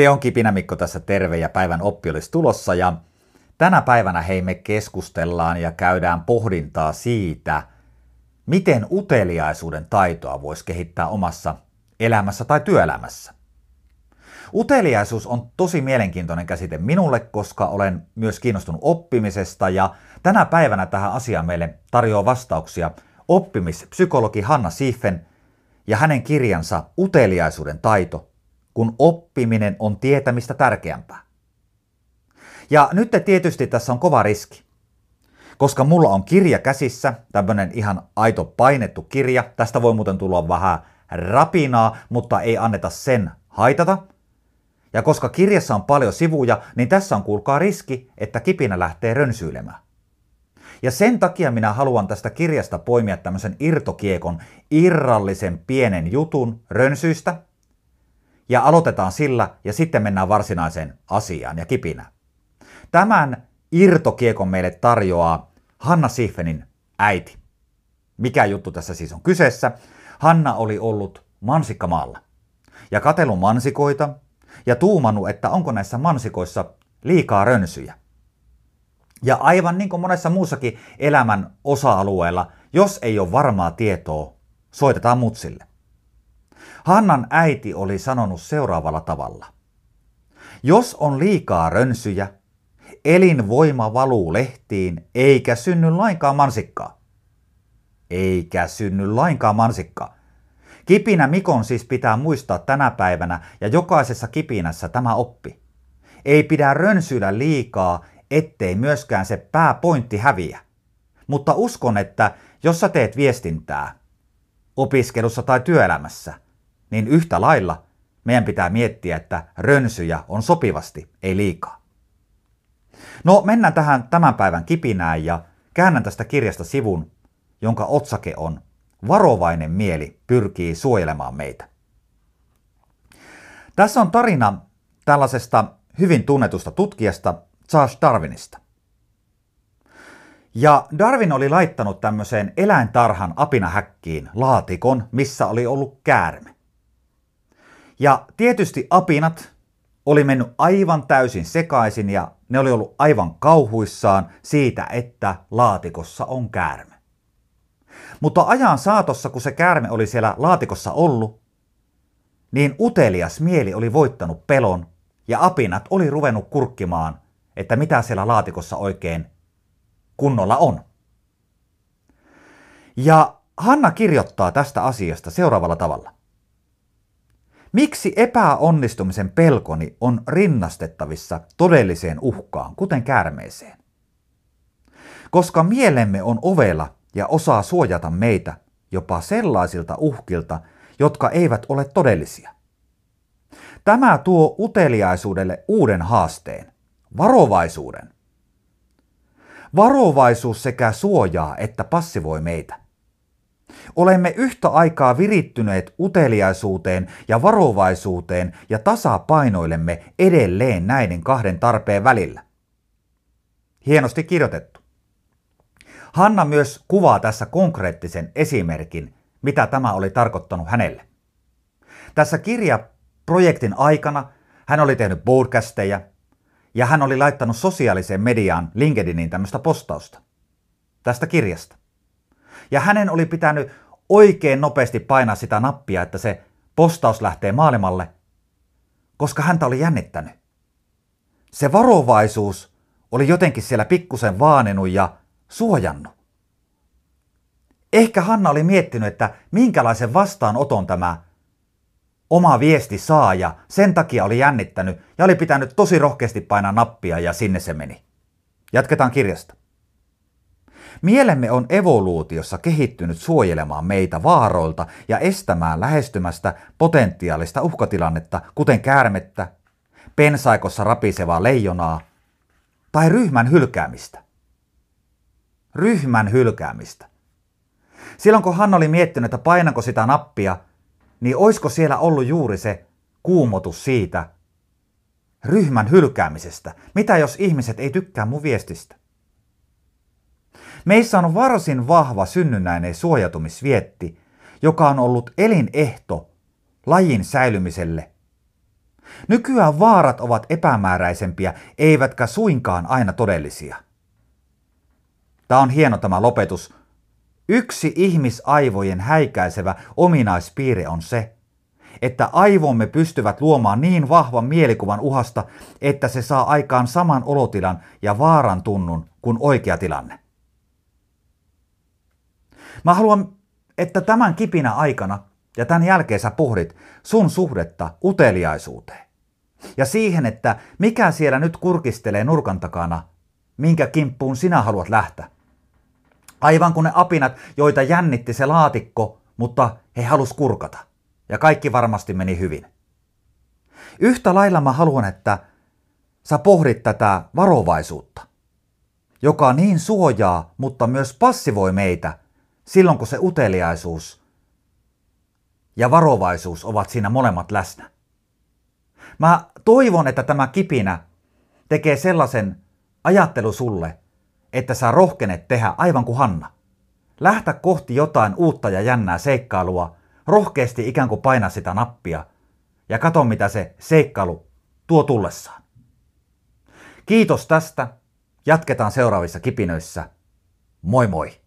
Se on Kipinä Mikko tässä terve ja päivän oppi olisi tulossa ja tänä päivänä hei me keskustellaan ja käydään pohdintaa siitä, miten uteliaisuuden taitoa voisi kehittää omassa elämässä tai työelämässä. Uteliaisuus on tosi mielenkiintoinen käsite minulle, koska olen myös kiinnostunut oppimisesta ja tänä päivänä tähän asiaan meille tarjoaa vastauksia oppimispsykologi Hanna Siefen ja hänen kirjansa Uteliaisuuden taito, kun oppiminen on tietämistä tärkeämpää. Ja nyt tietysti tässä on kova riski, koska mulla on kirja käsissä, tämmönen ihan aito painettu kirja, tästä voi muuten tulla vähän rapinaa, mutta ei anneta sen haitata. Ja koska kirjassa on paljon sivuja, niin tässä on kuulkaa riski, että kipinä lähtee rönsyilemään. Ja sen takia minä haluan tästä kirjasta poimia tämmöisen irtokiekon, irrallisen pienen jutun rönsyistä. Ja aloitetaan sillä ja sitten mennään varsinaiseen asiaan ja kipinä. Tämän irtokiekon meille tarjoaa Hanna Siffenin äiti. Mikä juttu tässä siis on kyseessä? Hanna oli ollut mansikkamaalla ja katellut mansikoita ja tuumannut, että onko näissä mansikoissa liikaa rönsyjä. Ja aivan niin kuin monessa muussakin elämän osa-alueella, jos ei ole varmaa tietoa, soitetaan mutsille. Hannan äiti oli sanonut seuraavalla tavalla. Jos on liikaa rönsyjä, elinvoima valuu lehtiin, eikä synny lainkaan mansikkaa. Eikä synny lainkaan mansikkaa. Kipinä Mikon siis pitää muistaa tänä päivänä ja jokaisessa kipinässä tämä oppi. Ei pidä rönsyillä liikaa, ettei myöskään se pääpointti häviä. Mutta uskon, että jos sä teet viestintää, opiskelussa tai työelämässä, niin yhtä lailla meidän pitää miettiä, että rönsyjä on sopivasti, ei liikaa. No mennään tähän tämän päivän kipinään ja käännän tästä kirjasta sivun, jonka otsake on Varovainen mieli pyrkii suojelemaan meitä. Tässä on tarina tällaisesta hyvin tunnetusta tutkijasta Charles Darwinista. Ja Darwin oli laittanut tämmöiseen eläintarhan apinahäkkiin laatikon, missä oli ollut käärme. Ja tietysti apinat oli mennyt aivan täysin sekaisin ja ne oli ollut aivan kauhuissaan siitä, että laatikossa on käärme. Mutta ajan saatossa, kun se käärme oli siellä laatikossa ollut, niin utelias mieli oli voittanut pelon ja apinat oli ruvennut kurkkimaan että mitä siellä laatikossa oikein kunnolla on. Ja Hanna kirjoittaa tästä asiasta seuraavalla tavalla. Miksi epäonnistumisen pelkoni on rinnastettavissa todelliseen uhkaan, kuten käärmeeseen? Koska mielemme on ovela ja osaa suojata meitä jopa sellaisilta uhkilta, jotka eivät ole todellisia. Tämä tuo uteliaisuudelle uuden haasteen varovaisuuden. Varovaisuus sekä suojaa että passivoi meitä. Olemme yhtä aikaa virittyneet uteliaisuuteen ja varovaisuuteen ja tasapainoilemme edelleen näiden kahden tarpeen välillä. Hienosti kirjoitettu. Hanna myös kuvaa tässä konkreettisen esimerkin, mitä tämä oli tarkoittanut hänelle. Tässä kirjaprojektin aikana hän oli tehnyt podcasteja, ja hän oli laittanut sosiaaliseen mediaan LinkedIniin tämmöistä postausta tästä kirjasta. Ja hänen oli pitänyt oikein nopeasti painaa sitä nappia, että se postaus lähtee maailmalle, koska häntä oli jännittänyt. Se varovaisuus oli jotenkin siellä pikkusen vaanenut ja suojannut. Ehkä Hanna oli miettinyt, että minkälaisen vastaanoton tämä oma viesti saa ja sen takia oli jännittänyt ja oli pitänyt tosi rohkeasti painaa nappia ja sinne se meni. Jatketaan kirjasta. Mielemme on evoluutiossa kehittynyt suojelemaan meitä vaaroilta ja estämään lähestymästä potentiaalista uhkatilannetta, kuten käärmettä, pensaikossa rapisevaa leijonaa tai ryhmän hylkäämistä. Ryhmän hylkäämistä. Silloin kun Hanna oli miettinyt, että painanko sitä nappia, niin oisko siellä ollut juuri se kuumotus siitä ryhmän hylkäämisestä? Mitä jos ihmiset ei tykkää mun viestistä? Meissä on varsin vahva synnynnäinen suojatumisvietti, joka on ollut elinehto lajin säilymiselle. Nykyään vaarat ovat epämääräisempiä, eivätkä suinkaan aina todellisia. Tämä on hieno tämä lopetus. Yksi ihmisaivojen häikäisevä ominaispiirre on se, että aivomme pystyvät luomaan niin vahvan mielikuvan uhasta, että se saa aikaan saman olotilan ja vaaran tunnun kuin oikea tilanne. Mä haluan, että tämän kipinä aikana ja tämän jälkeen sä pohdit sun suhdetta uteliaisuuteen. Ja siihen, että mikä siellä nyt kurkistelee nurkan takana, minkä kimppuun sinä haluat lähteä. Aivan kuin ne apinat, joita jännitti se laatikko, mutta he halus kurkata. Ja kaikki varmasti meni hyvin. Yhtä lailla mä haluan, että sä pohdit tätä varovaisuutta, joka niin suojaa, mutta myös passivoi meitä silloin, kun se uteliaisuus ja varovaisuus ovat siinä molemmat läsnä. Mä toivon, että tämä kipinä tekee sellaisen ajattelu sulle, että sä rohkenet tehdä aivan kuin Hanna. Lähtä kohti jotain uutta ja jännää seikkailua, rohkeasti ikään kuin paina sitä nappia ja kato mitä se seikkailu tuo tullessaan. Kiitos tästä. Jatketaan seuraavissa kipinöissä. Moi moi!